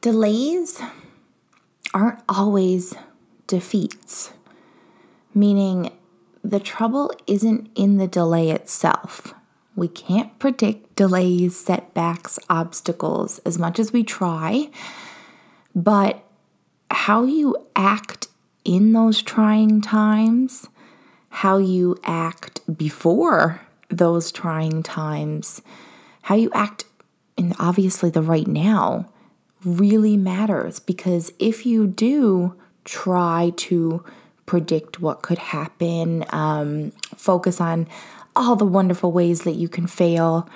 delays aren't always defeats, meaning the trouble isn't in the delay itself. We can't predict delays, setbacks, obstacles as much as we try, but how you act in those trying times, how you act before those trying times, how you act in obviously the right now really matters because if you do try to predict what could happen, um, focus on all the wonderful ways that you can fail,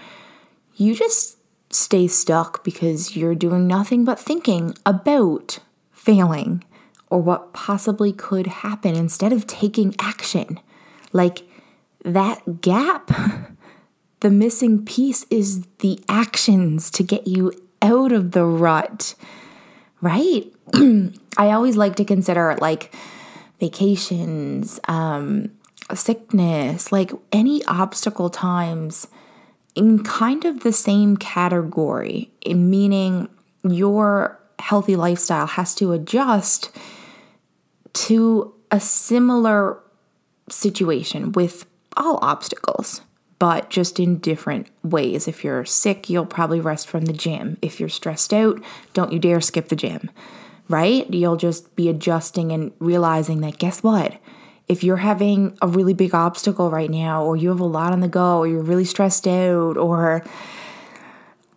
you just stay stuck because you're doing nothing but thinking about failing or what possibly could happen instead of taking action. Like that gap, the missing piece is the actions to get you out of the rut, right? I always like to consider like vacations, um, sickness, like any obstacle times in kind of the same category, meaning your healthy lifestyle has to adjust to a similar situation with all obstacles, but just in different ways. If you're sick, you'll probably rest from the gym. If you're stressed out, don't you dare skip the gym, right? You'll just be adjusting and realizing that guess what? If you're having a really big obstacle right now, or you have a lot on the go, or you're really stressed out, or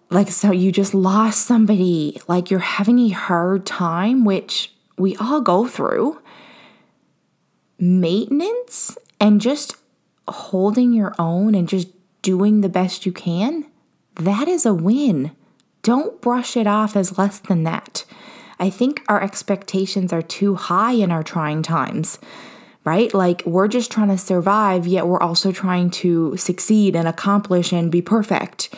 like so you just lost somebody, like you're having a hard time, which we all go through, maintenance and just holding your own and just doing the best you can, that is a win. Don't brush it off as less than that. I think our expectations are too high in our trying times, right? Like we're just trying to survive, yet we're also trying to succeed and accomplish and be perfect.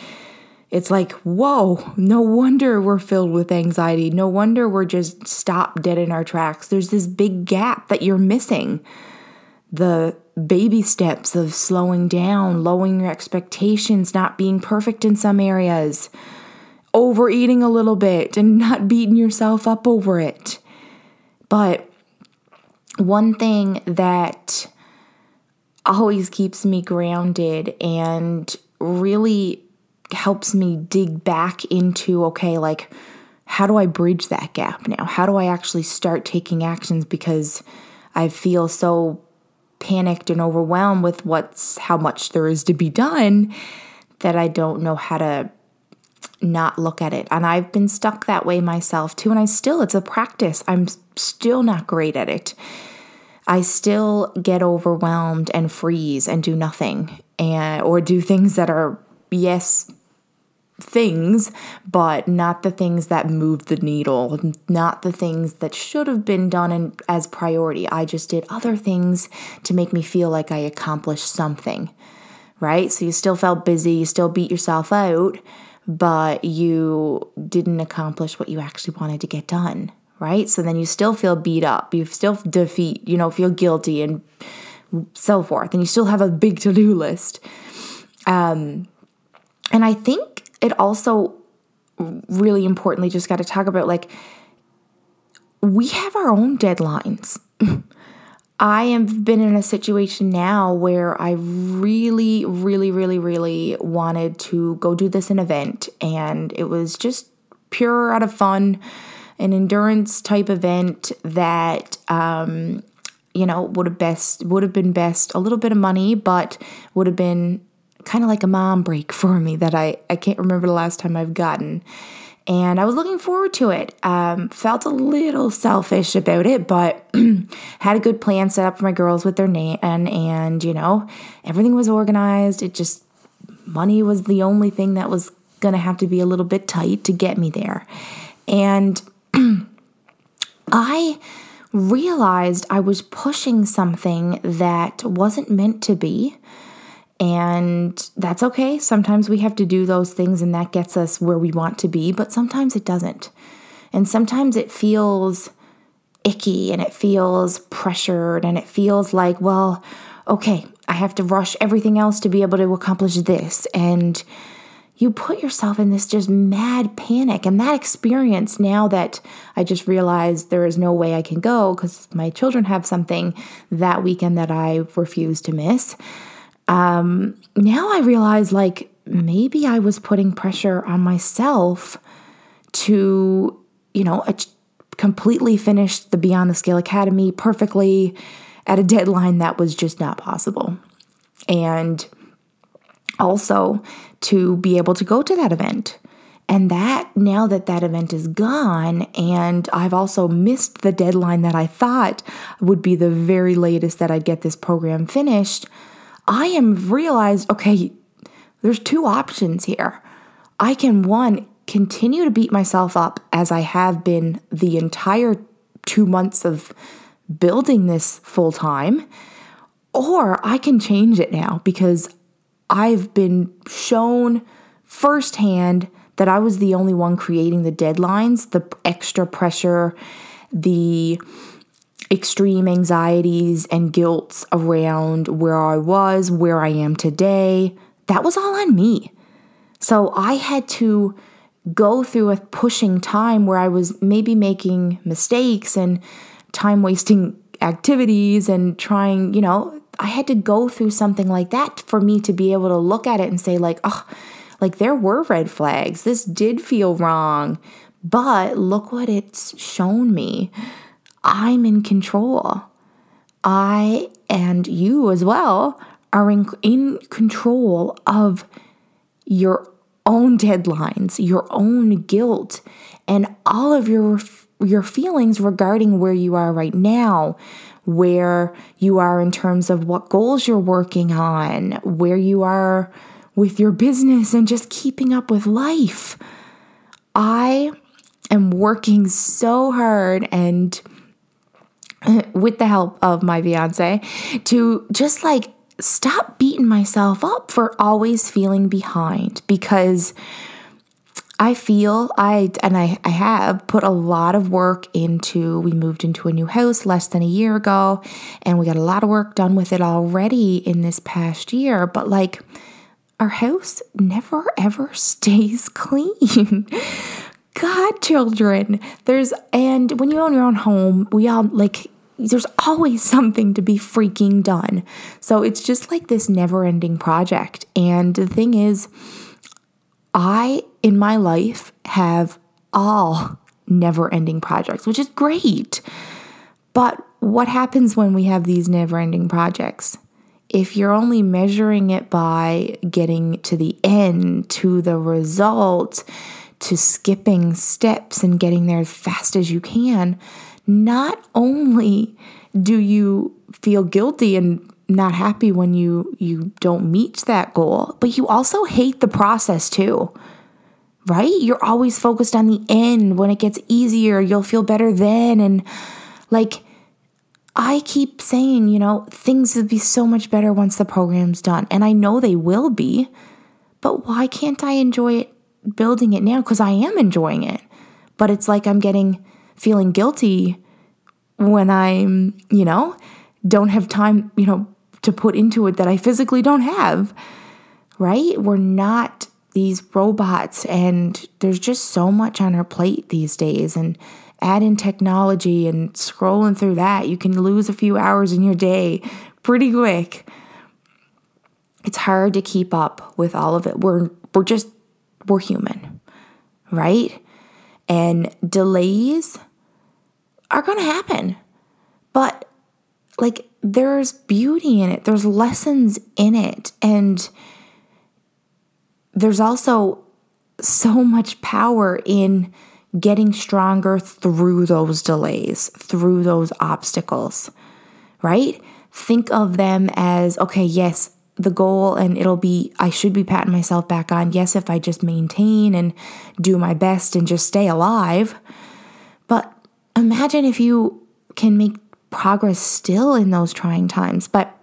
It's like, whoa, no wonder we're filled with anxiety. No wonder we're just stopped dead in our tracks. There's this big gap that you're missing. The baby steps of slowing down, lowering your expectations, not being perfect in some areas, overeating a little bit and not beating yourself up over it. But one thing that always keeps me grounded and really helps me dig back into okay, like, how do I bridge that gap now? How do I actually start taking actions because I feel so panicked and overwhelmed with what's how much there is to be done that I don't know how to not look at it. And I've been stuck that way myself too. And I still, it's a practice. I'm still not great at it. I still get overwhelmed and freeze and do nothing and or do things that are yes things, but not the things that move the needle, not the things that should have been done in, as priority. I just did other things to make me feel like I accomplished something, right? So you still felt busy, you still beat yourself out, but you didn't accomplish what you actually wanted to get done, right? So then you still feel beat up, you still defeat, you know, feel guilty and so forth, and you still have a big to do list. Um, and I think it also really importantly just got to talk about like we have our own deadlines. I have been in a situation now where I really, really, really, really wanted to go do this an event, and it was just pure out of fun, an endurance type event that um, you know would have best would have been best a little bit of money, but would have been kind of like a mom break for me that I, I can't remember the last time I've gotten. And I was looking forward to it. Um, felt a little selfish about it, but had a good plan set up for my girls with their name, and, and you know, everything was organized. It just, money was the only thing that was going to have to be a little bit tight to get me there. And I realized I was pushing something that wasn't meant to be and that's okay. Sometimes we have to do those things and that gets us where we want to be, but sometimes it doesn't. And sometimes it feels icky and it feels pressured and it feels like, well, okay, I have to rush everything else to be able to accomplish this. And you put yourself in this just mad panic. And that experience, now that I just realized there is no way I can go because my children have something that weekend that I refuse to miss, um, now I realize like maybe I was putting pressure on myself to, you know, completely finish the Beyond the Scale Academy perfectly at a deadline that was just not possible. And also to be able to go to that event. And that now that that event is gone, and I've also missed the deadline that I thought would be the very latest that I'd get this program finished, I am realized okay, there's two options here. I can, one, continue to beat myself up as I have been the entire two months of building this full time, or I can change it now because I've been shown firsthand that I was the only one creating the deadlines, the extra pressure, the extreme anxieties and guilts around where I was, where I am today. That was all on me. So I had to go through a pushing time where I was maybe making mistakes and time wasting activities and trying, you know, I had to go through something like that for me to be able to look at it and say, like, oh, like there were red flags. This did feel wrong. But look what it's shown me. I'm in control. I and you as well are in, in control of your own deadlines, your own guilt, and all of your your feelings regarding where you are right now, where you are in terms of what goals you're working on, where you are with your business and just keeping up with life. I am working so hard and with the help of my fiance to just like stop beating myself up for always feeling behind because I feel I and I, I have put a lot of work into we moved into a new house less than a year ago and we got a lot of work done with it already in this past year but like our house never ever stays clean god children there's and when you own your own home we all like there's always something to be freaking done. So it's just like this never ending project. And the thing is, I in my life have all never ending projects, which is great. But what happens when we have these never ending projects? If you're only measuring it by getting to the end, to the result, to skipping steps and getting there as fast as you can, not only do you feel guilty and not happy when you you don't meet that goal, but you also hate the process too. Right? You're always focused on the end. When it gets easier, you'll feel better then and like I keep saying, you know, things will be so much better once the program's done. And I know they will be. But why can't I enjoy it building it now? Because I am enjoying it. But it's like I'm getting feeling guilty when I'm, you know, don't have time, you know, to put into it that I physically don't have. Right? We're not these robots and there's just so much on our plate these days and add in technology and scrolling through that, you can lose a few hours in your day pretty quick. It's hard to keep up with all of it. We're we're just we're human, right? And delays are going to happen. But like there's beauty in it, there's lessons in it. And there's also so much power in getting stronger through those delays, through those obstacles, right? Think of them as okay, yes, the goal, and it'll be, I should be patting myself back on. Yes, if I just maintain and do my best and just stay alive. But imagine if you can make progress still in those trying times, but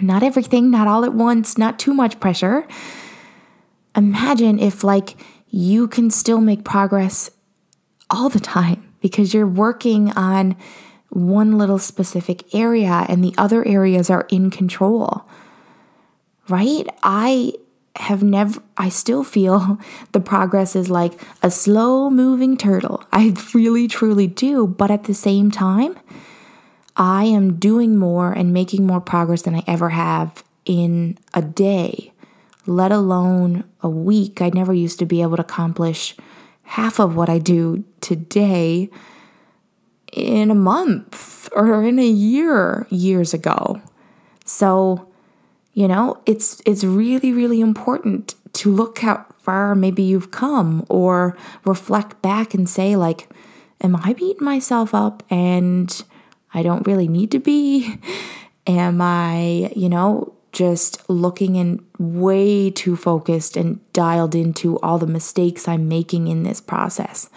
not everything, not all at once, not too much pressure. Imagine if, like, you can still make progress all the time because you're working on one little specific area and the other areas are in control, right? I have never, I still feel the progress is like a slow moving turtle. I really, truly do. But at the same time, I am doing more and making more progress than I ever have in a day, let alone a week. I never used to be able to accomplish half of what I do today in a month or in a year years ago. So, you know, it's it's really really important to look how far maybe you've come or reflect back and say like am I beating myself up and I don't really need to be? Am I, you know, just looking and way too focused and dialed into all the mistakes I'm making in this process?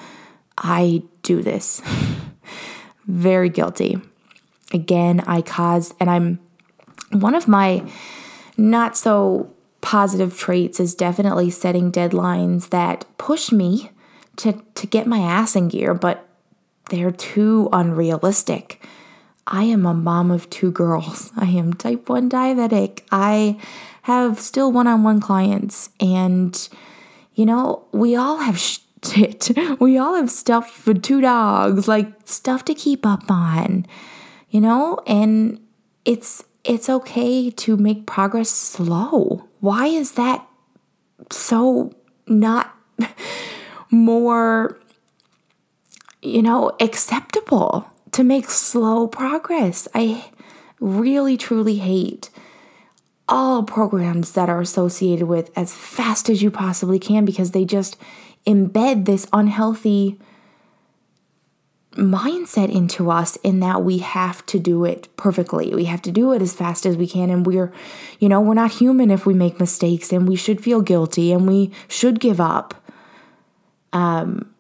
I do this. Very guilty. Again, I caused, and I'm one of my not so positive traits is definitely setting deadlines that push me to, to get my ass in gear, but they're too unrealistic. I am a mom of two girls. I am type 1 diabetic. I have still one on one clients, and you know, we all have shit. We all have stuff for two dogs, like stuff to keep up on, you know, and it's it's okay to make progress slow. Why is that so not more you know acceptable? to make slow progress. I really, truly hate all programs that are associated with as fast as you possibly can because they just embed this unhealthy mindset into us in that we have to do it perfectly. We have to do it as fast as we can and we're you know, we're not human if we make mistakes and we should feel guilty and we should give up. Um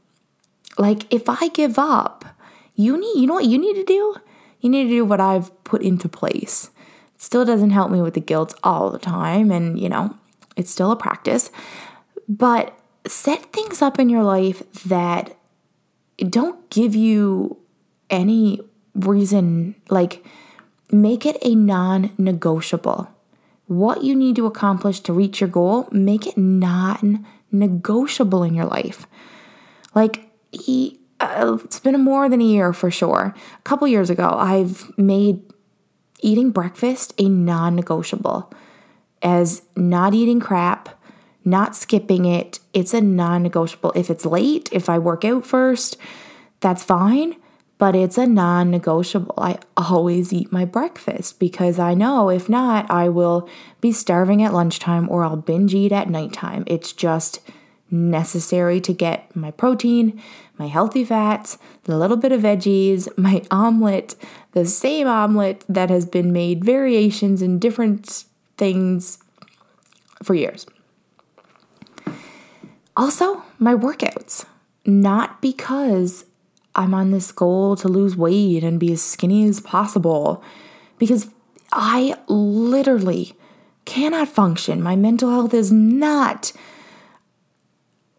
like if I give up, you need you know what you need to do? You need to do what I've put into place. It still doesn't help me with the guilt all the time and you know, it's still a practice. But set things up in your life that don't give you any reason like make it a non-negotiable. What you need to accomplish to reach your goal, make it non negotiable in your life. Like, uh, it's been more than a year for sure. A couple years ago, I've made eating breakfast a non negotiable as not eating crap, not skipping it. It's a non negotiable. If it's late, if I work out first, that's fine, but it's a non negotiable. I always eat my breakfast because I know if not, I will be starving at lunchtime or I'll binge eat at nighttime. It's just necessary to get my protein, my healthy fats, the little bit of veggies, my omelet, the same omelet that has been made variations in different things for years. Also, my workouts. Not because I'm on this goal to lose weight and be as skinny as possible, because I literally cannot function. My mental health is not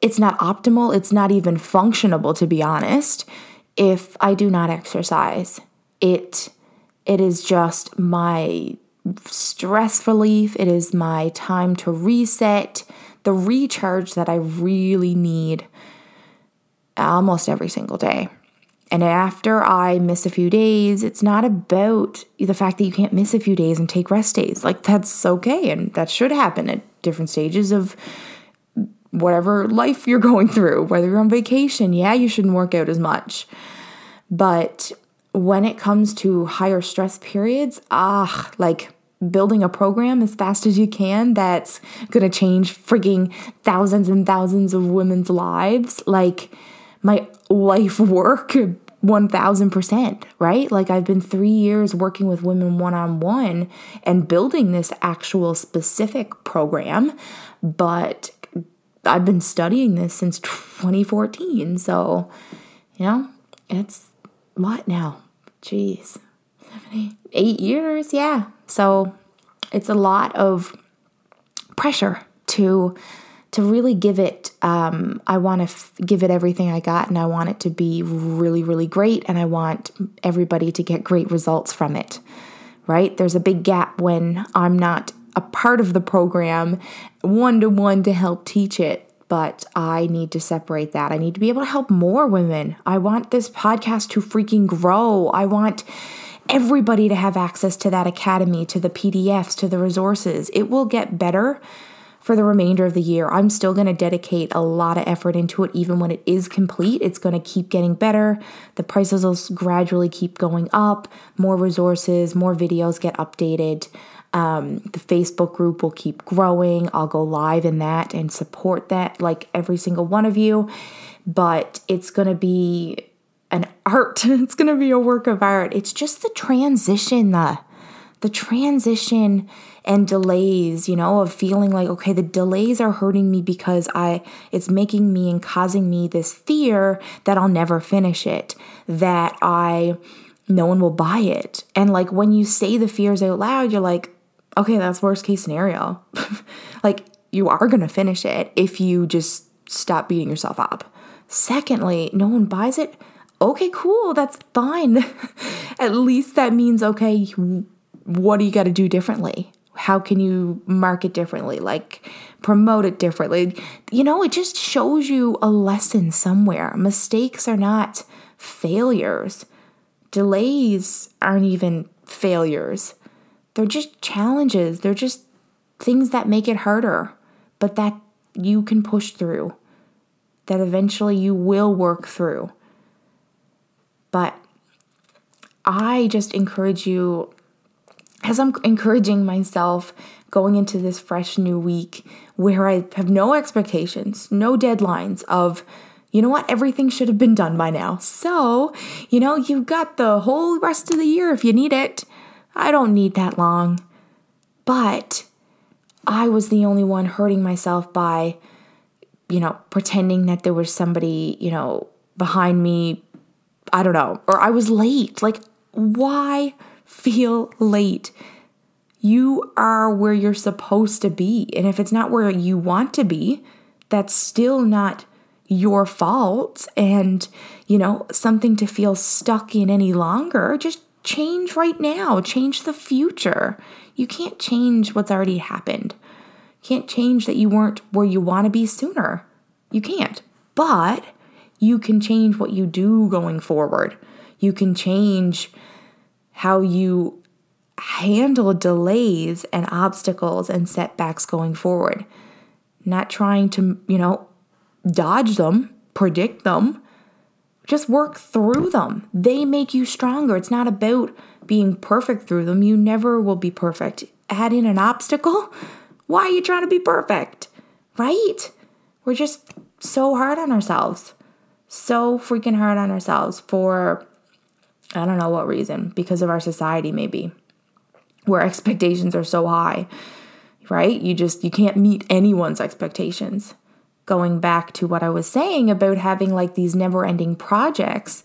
it's not optimal, it's not even functionable to be honest if I do not exercise. It it is just my stress relief, it is my time to reset, the recharge that I really need almost every single day. And after I miss a few days, it's not about the fact that you can't miss a few days and take rest days. Like, that's okay. And that should happen at different stages of whatever life you're going through, whether you're on vacation, yeah, you shouldn't work out as much. But when it comes to higher stress periods, ah, like building a program as fast as you can that's going to change frigging thousands and thousands of women's lives, like my life work 1000%, right? Like I've been 3 years working with women one-on-one and building this actual specific program, but I've been studying this since 2014. So, you know, it's what now? Jeez, eight, years. Yeah. So it's a lot of pressure to to really give it um, i want to f- give it everything i got and i want it to be really really great and i want everybody to get great results from it right there's a big gap when i'm not a part of the program one to one to help teach it. But I need to separate that. I need to be able to help more women. I want this podcast to freaking grow. I want everybody to have access to that academy, to the PDFs, to the resources. It will get better for the remainder of the year. I'm still going to dedicate a lot of effort into it, even when it is complete. It's going to keep getting better. The prices will gradually keep going up. More resources, more videos get updated. Um, the Facebook group will keep growing. I'll go live in that and support that, like every single one of you. But it's going to be an art. it's going to be a work of art. It's just the transition, the the transition and delays, you know, of feeling like okay, the delays are hurting me because I it's making me and causing me this fear that I'll never finish it, that I no one will buy it. And like when you say the fears out loud, you're like, okay, that's worst case scenario. like you are going to finish it if you just stop beating yourself up. Secondly, no one buys it. Okay, cool, that's fine. At least that means okay, what do you got to do differently? How can you market differently? Like promote it differently? You know, it just shows you a lesson somewhere. Mistakes are not failures, delays aren't even failures. They're just challenges, they're just things that make it harder, but that you can push through, that eventually you will work through. But I just encourage you as I'm encouraging myself going into this fresh new week where I have no expectations, no deadlines of, you know what, everything should have been done by now. So, you know, you've got the whole rest of the year if you need it. I don't need that long. But I was the only one hurting myself by, you know, pretending that there was somebody, you know, behind me. I don't know. Or I was late. Like, why? feel late. You are where you're supposed to be. And if it's not where you want to be, that's still not your fault and, you know, something to feel stuck in any longer. Just change right now, change the future. You can't change what's already happened. Can't change that you weren't where you want to be sooner. You can't. But you can change what you do going forward. You can change how you handle delays and obstacles and setbacks going forward. Not trying to, you know, dodge them, predict them, just work through them. They make you stronger. It's not about being perfect through them. You never will be perfect. Add in an obstacle. Why are you trying to be perfect? Right? We're just so hard on ourselves. So freaking hard on ourselves for I don't know what reason, because of our society, maybe, where expectations are so high, right? You just, you can't meet anyone's expectations. Going back to what I was saying about having like these never ending projects,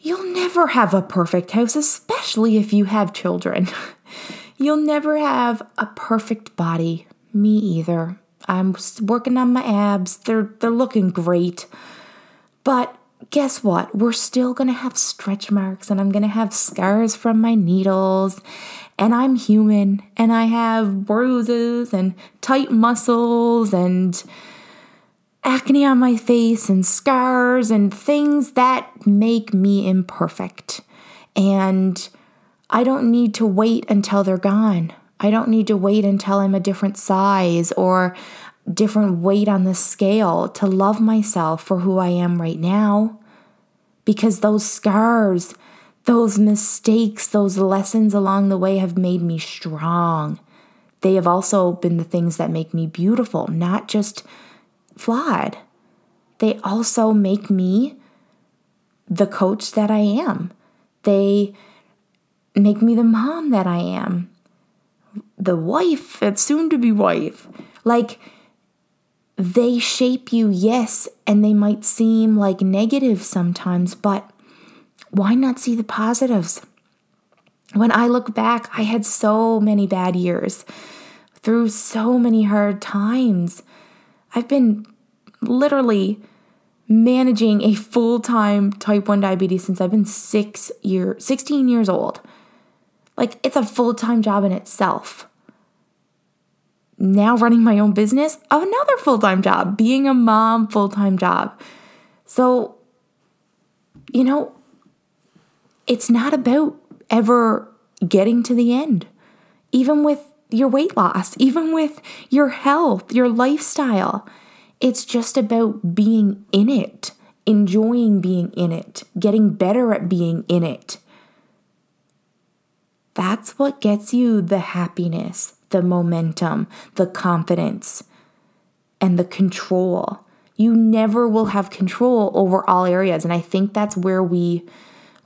you'll never have a perfect house, especially if you have children. you'll never have a perfect body. Me either. I'm working on my abs. They're they're looking great. But guess what? We're still going to have stretch marks and I'm going to have scars from my needles. And I'm human and I have bruises and tight muscles and acne on my face and scars and things that make me imperfect. And I don't need to wait until they're gone. I don't need to wait until I'm a different size or different weight on the scale to love myself for who I am right now. Because those scars, those mistakes, those lessons along the way have made me strong. They have also been the things that make me beautiful, not just flawed. They also make me the coach that I am. They make me the mom that I am, the wife, that soon to be wife. Like, they shape you, yes, and they might seem like negative sometimes, but why not see the positives? When I look back, I had so many bad years through so many hard times. I've been literally managing a full-time type 1 diabetes since I've been 6 year 16 years old. Like it's a full-time job in itself. Now running my own business, another full time job, being a mom, full time job. So, you know, it's not about ever getting to the end, even with your weight loss, even with your health, your lifestyle. It's just about being in it, enjoying being in it, getting better at being in it. That's what gets you the happiness, the momentum, the confidence, and the control. You never will have control over all areas. And I think that's where we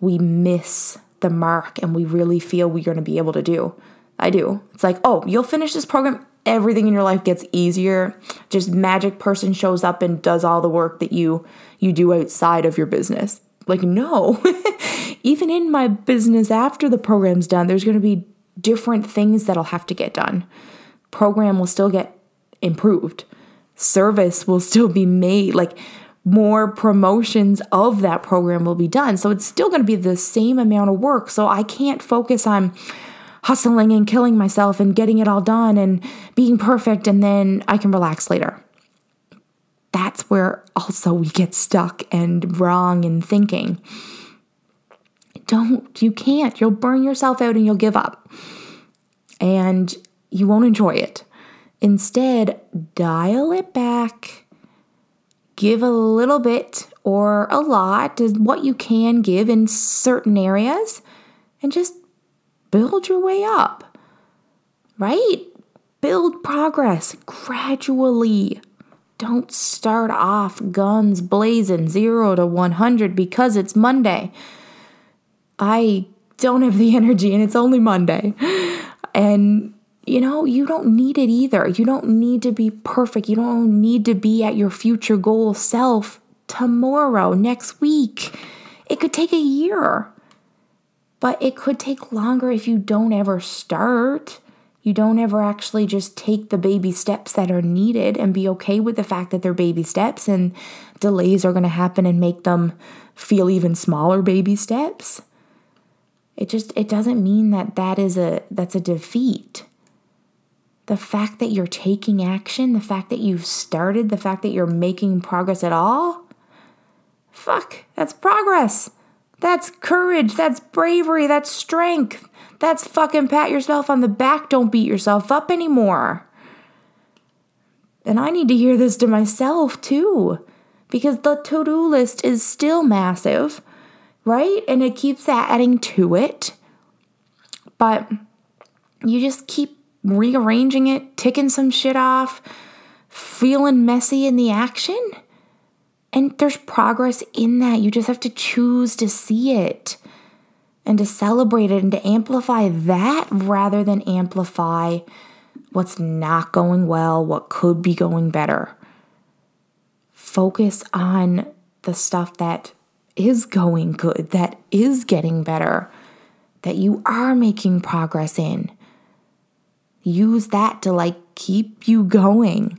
we miss the mark and we really feel we're going to be able to do. I do. It's like, oh, you'll finish this program, everything in your life gets easier. Just magic person shows up and does all the work that you you do outside of your business. Like, no. Even in my business after the program's done, there's going to be different things that'll have to get done. Program will still get improved. Service will still be made. Like, more promotions of that program will be done. So it's still going to be the same amount of work. So I can't focus on hustling and killing myself and getting it all done and being perfect and then I can relax later. That's where also we get stuck and wrong in thinking. Don't, you can't. You'll burn yourself out and you'll give up. And you won't enjoy it. Instead, dial it back give a little bit or a lot is what you can give in certain areas and just build your way up, right? Build progress gradually. Don't start off guns blazing, zero to 100 because it's Monday. I don't have the energy and it's only Monday. And you know, you don't need it either. You don't need to be perfect. You don't need to be at your future goal self tomorrow, next week. It could take a year, but it could take longer if you don't ever start. You don't ever actually just take the baby steps that are needed and be okay with the fact that they're baby steps and delays are going to happen and make them feel even smaller baby steps. It just it doesn't mean that that is a that's a defeat the fact that you're taking action, the fact that you've started, the fact that you're making progress at all, fuck, that's progress. That's courage. That's bravery. That's strength. That's fucking pat yourself on the back. Don't beat yourself up anymore. And I need to hear this to myself too, because the to do list is still massive, right? And it keeps adding to it. But you just keep rearranging it, ticking some shit off, feeling messy in the action. And there's progress in that. You just have to choose to see it and to celebrate it and to amplify that rather than amplify what's not going well, what could be going better. Focus on the stuff that is going good, that is getting better, that you are making progress in use that to like keep you going,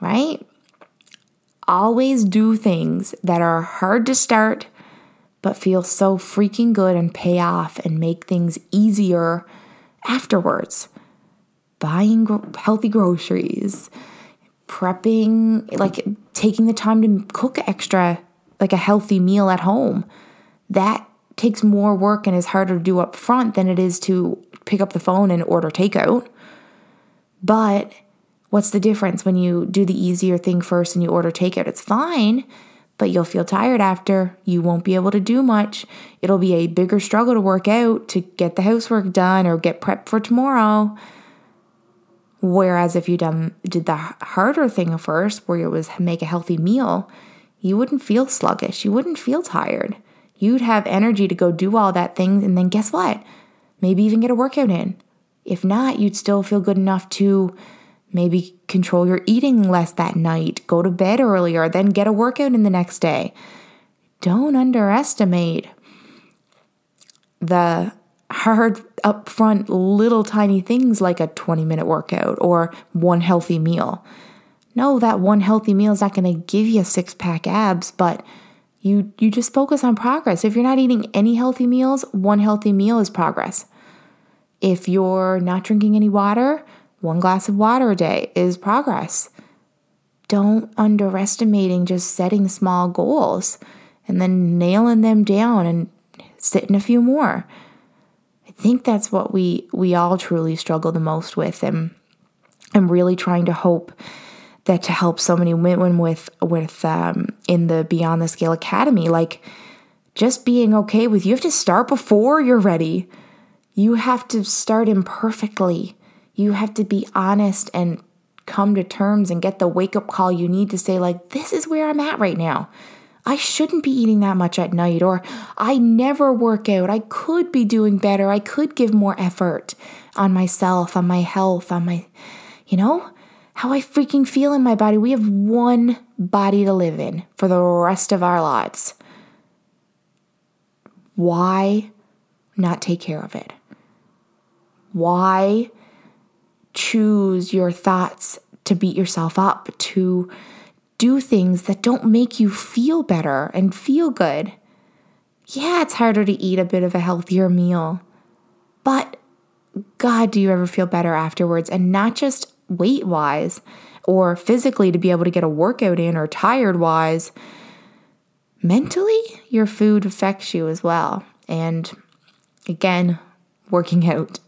right? Always do things that are hard to start, but feel so freaking good and pay off and make things easier afterwards. Buying gro- healthy groceries, prepping, like taking the time to cook extra, like a healthy meal at home. That takes more work and is harder to do up front than it is to pick up the phone and order takeout. But what's the difference when you do the easier thing first and you order takeout? It's fine, but you'll feel tired after. You won't be able to do much. It'll be a bigger struggle to work out to get the housework done or get prepped for tomorrow. Whereas if you done did the harder thing first, where it was make a healthy meal, you wouldn't feel sluggish. You wouldn't feel tired. You'd have energy to go do all that thing, and then guess what? Maybe even get a workout in. If not, you'd still feel good enough to maybe control your eating less that night, go to bed earlier, then get a workout in the next day. Don't underestimate the hard upfront little tiny things like a 20 minute workout or one healthy meal. No, that one healthy meal is not going to give you six pack abs, but you you just focus on progress. If you're not eating any healthy meals, one healthy meal is progress. If you're not drinking any water, one glass of water a day is progress. Don't underestimating just setting small goals and then nailing them down and sitting a few more. I think that's what we we all truly struggle the most with and I'm really trying to hope that to help so many women with with um, in the Beyond the Scale Academy, like just being okay with you have to start before you're ready. You have to start imperfectly. You have to be honest and come to terms and get the wake up call you need to say, like, this is where I'm at right now. I shouldn't be eating that much at night, or I never work out. I could be doing better. I could give more effort on myself, on my health, on my, you know, how I freaking feel in my body. We have one body to live in for the rest of our lives. Why not take care of it? Why choose your thoughts to beat yourself up, to do things that don't make you feel better and feel good. Yeah, it's harder to eat a bit of a healthier meal, but God, do you ever feel better afterwards? And not just weight wise or physically to be able to get a workout in or tired wise. Mentally, your food affects you as well. And again, working out,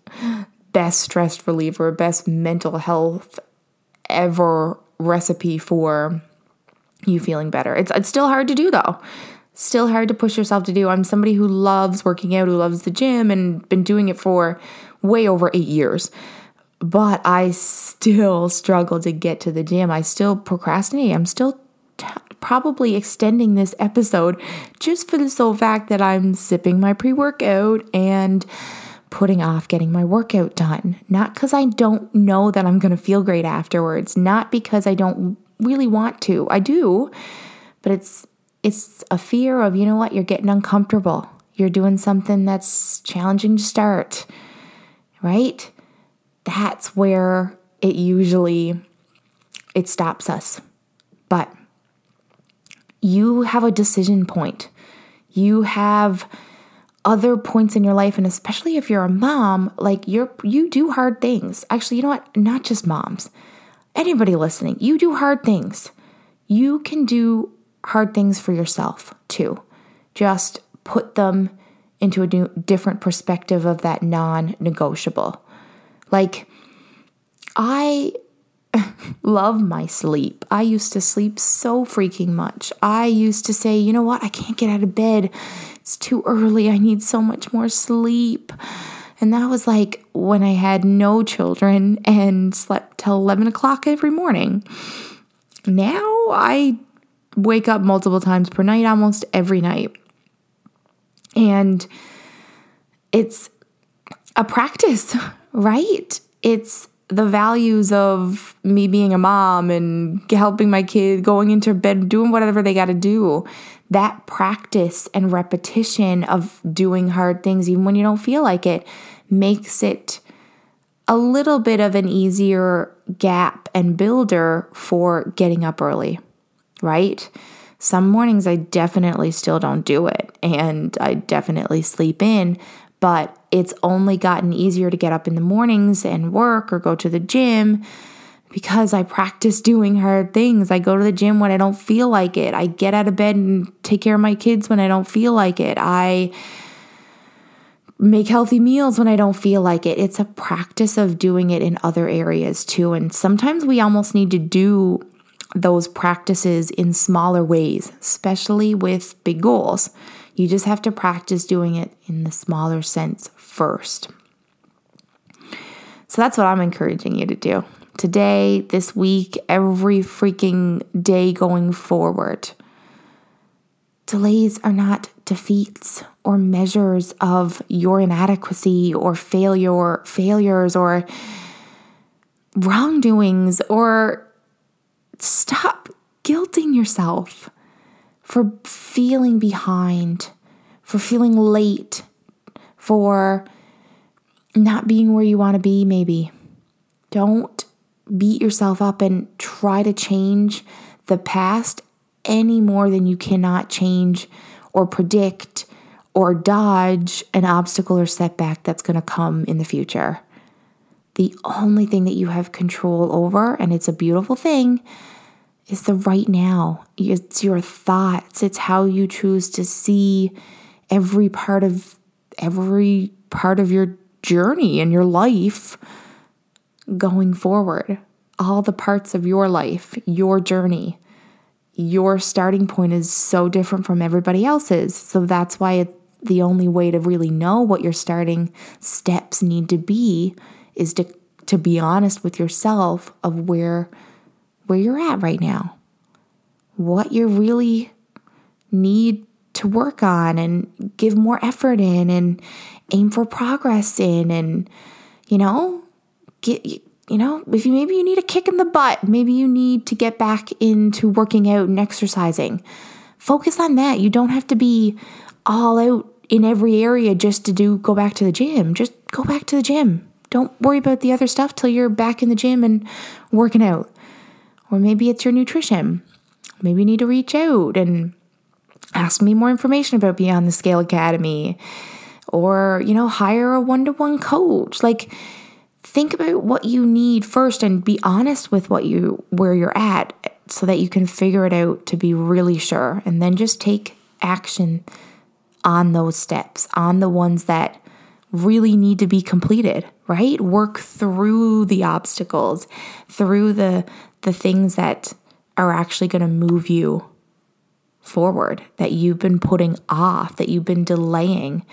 best stress reliever, best mental health ever recipe for you feeling better. It's it's still hard to do though. Still hard to push yourself to do. I'm somebody who loves working out, who loves the gym and been doing it for way over 8 years. But I still struggle to get to the gym. I still procrastinate. I'm still t- probably extending this episode just for the sole fact that I'm sipping my pre workout and putting off getting my workout done. Not because I don't know that I'm going to feel great afterwards, not because I don't really want to. I do, but it's it's a fear of, you know what, you're getting uncomfortable. You're doing something that's challenging to start. Right? That's where it usually it stops us. But you have a decision point. You have other points in your life and especially if you're a mom, like you're you do hard things. Actually, you know what? Not just moms anybody listening, you do hard things. You can do hard things for yourself too. Just put them into a new, different perspective of that non negotiable. Like, I love my sleep. I used to sleep so freaking much. I used to say, you know what, I can't get out of bed. It's too early. I need so much more sleep. And that was like when I had no children and slept till 11 o'clock every morning. Now I wake up multiple times per night, almost every night. And it's a practice, right? It's the values of me being a mom and helping my kid, going into bed, doing whatever they got to do. That practice and repetition of doing hard things, even when you don't feel like it, makes it a little bit of an easier gap and builder for getting up early, right? Some mornings I definitely still don't do it and I definitely sleep in, but it's only gotten easier to get up in the mornings and work or go to the gym because I practice doing hard things. I go to the gym when I don't feel like it. I get out of bed and take care of my kids when I don't feel like it. I make healthy meals when I don't feel like it. It's a practice of doing it in other areas too. And sometimes we almost need to do those practices in smaller ways, especially with big goals. You just have to practice doing it in the smaller sense first. So that's what I'm encouraging you to do today, this week, every freaking day going forward. Delays are not defeats or measures of your inadequacy or failure, failures or wrongdoings or stop guilting yourself for feeling behind, for feeling late, for not being where you want to be, maybe. Don't beat yourself up and try to change the past any more than you cannot change or predict or dodge an obstacle or setback that's going to come in the future. The only thing that you have control over, and it's a beautiful thing, is the right now. It's your thoughts, it's how you choose to see every part of every part of your journey and your life going forward. All the parts of your life, your journey. Your starting point is so different from everybody else's. So that's why it, the only way to really know what your starting steps need to be is to to be honest with yourself of where where you're at right now. What you really need to work on and give more effort in and aim for progress in and you know, get you know, if you maybe you need a kick in the butt, maybe you need to get back into working out and exercising. Focus on that. You don't have to be all out in every area just to do go back to the gym. Just go back to the gym. Don't worry about the other stuff till you're back in the gym and working out. Or maybe it's your nutrition. Maybe you need to reach out and ask me more information about Beyond the Scale Academy or, you know, hire a one to one coach. Like, think about what you need first and be honest with what you where you're at so that you can figure it out to be really sure and then just take action on those steps on the ones that really need to be completed, right? Work through the obstacles, through the the things that are actually going to move you forward that you've been putting off, that you've been delaying,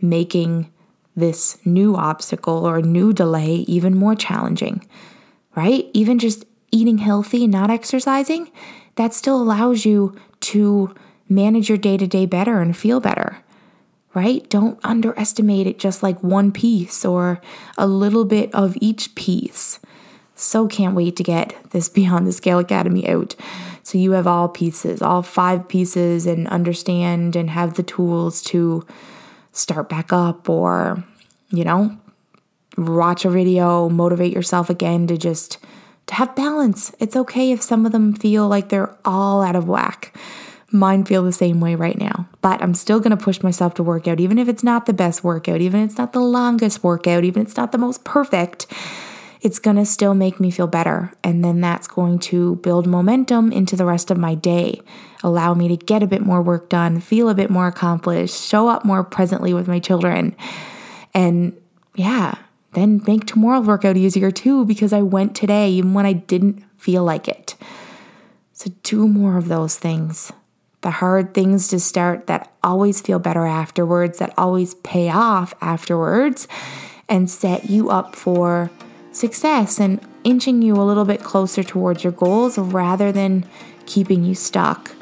making this new obstacle or new delay even more challenging, right? Even just eating healthy, not exercising, that still allows you to manage your day to day better and feel better right? Don't underestimate it just like one piece or a little bit of each piece. So can't wait to get this Beyond the Scale Academy out. So you have all pieces, all five pieces, and understand and have the tools to start back up or, you know, watch a video, motivate yourself again to just to have balance. It's okay if some of them feel like they're all out of whack. Mine feel the same way right now. But I'm still to push myself to work out, even if it's not the best workout, even if it's not the longest workout, even if it's not the most perfect. It's going to still make me feel better. And then that's going to build momentum into the rest of my day, allow me to get a bit more work done, feel a bit more accomplished, show up more presently with my children. And yeah, then make tomorrow's workout easier too because I went today even when I didn't feel like it. So do more of those things the hard things to start that always feel better afterwards, that always pay off afterwards, and set you up for success and inching you a little bit closer towards your goals rather than keeping you stuck,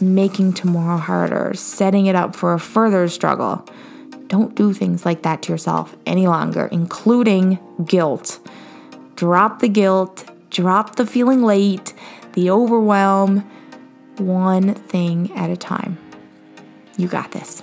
making tomorrow harder, setting it up for a further struggle. Don't do things like that to yourself any longer, including guilt. Drop the guilt, drop the feeling late, the overwhelm one thing at a time. You got this.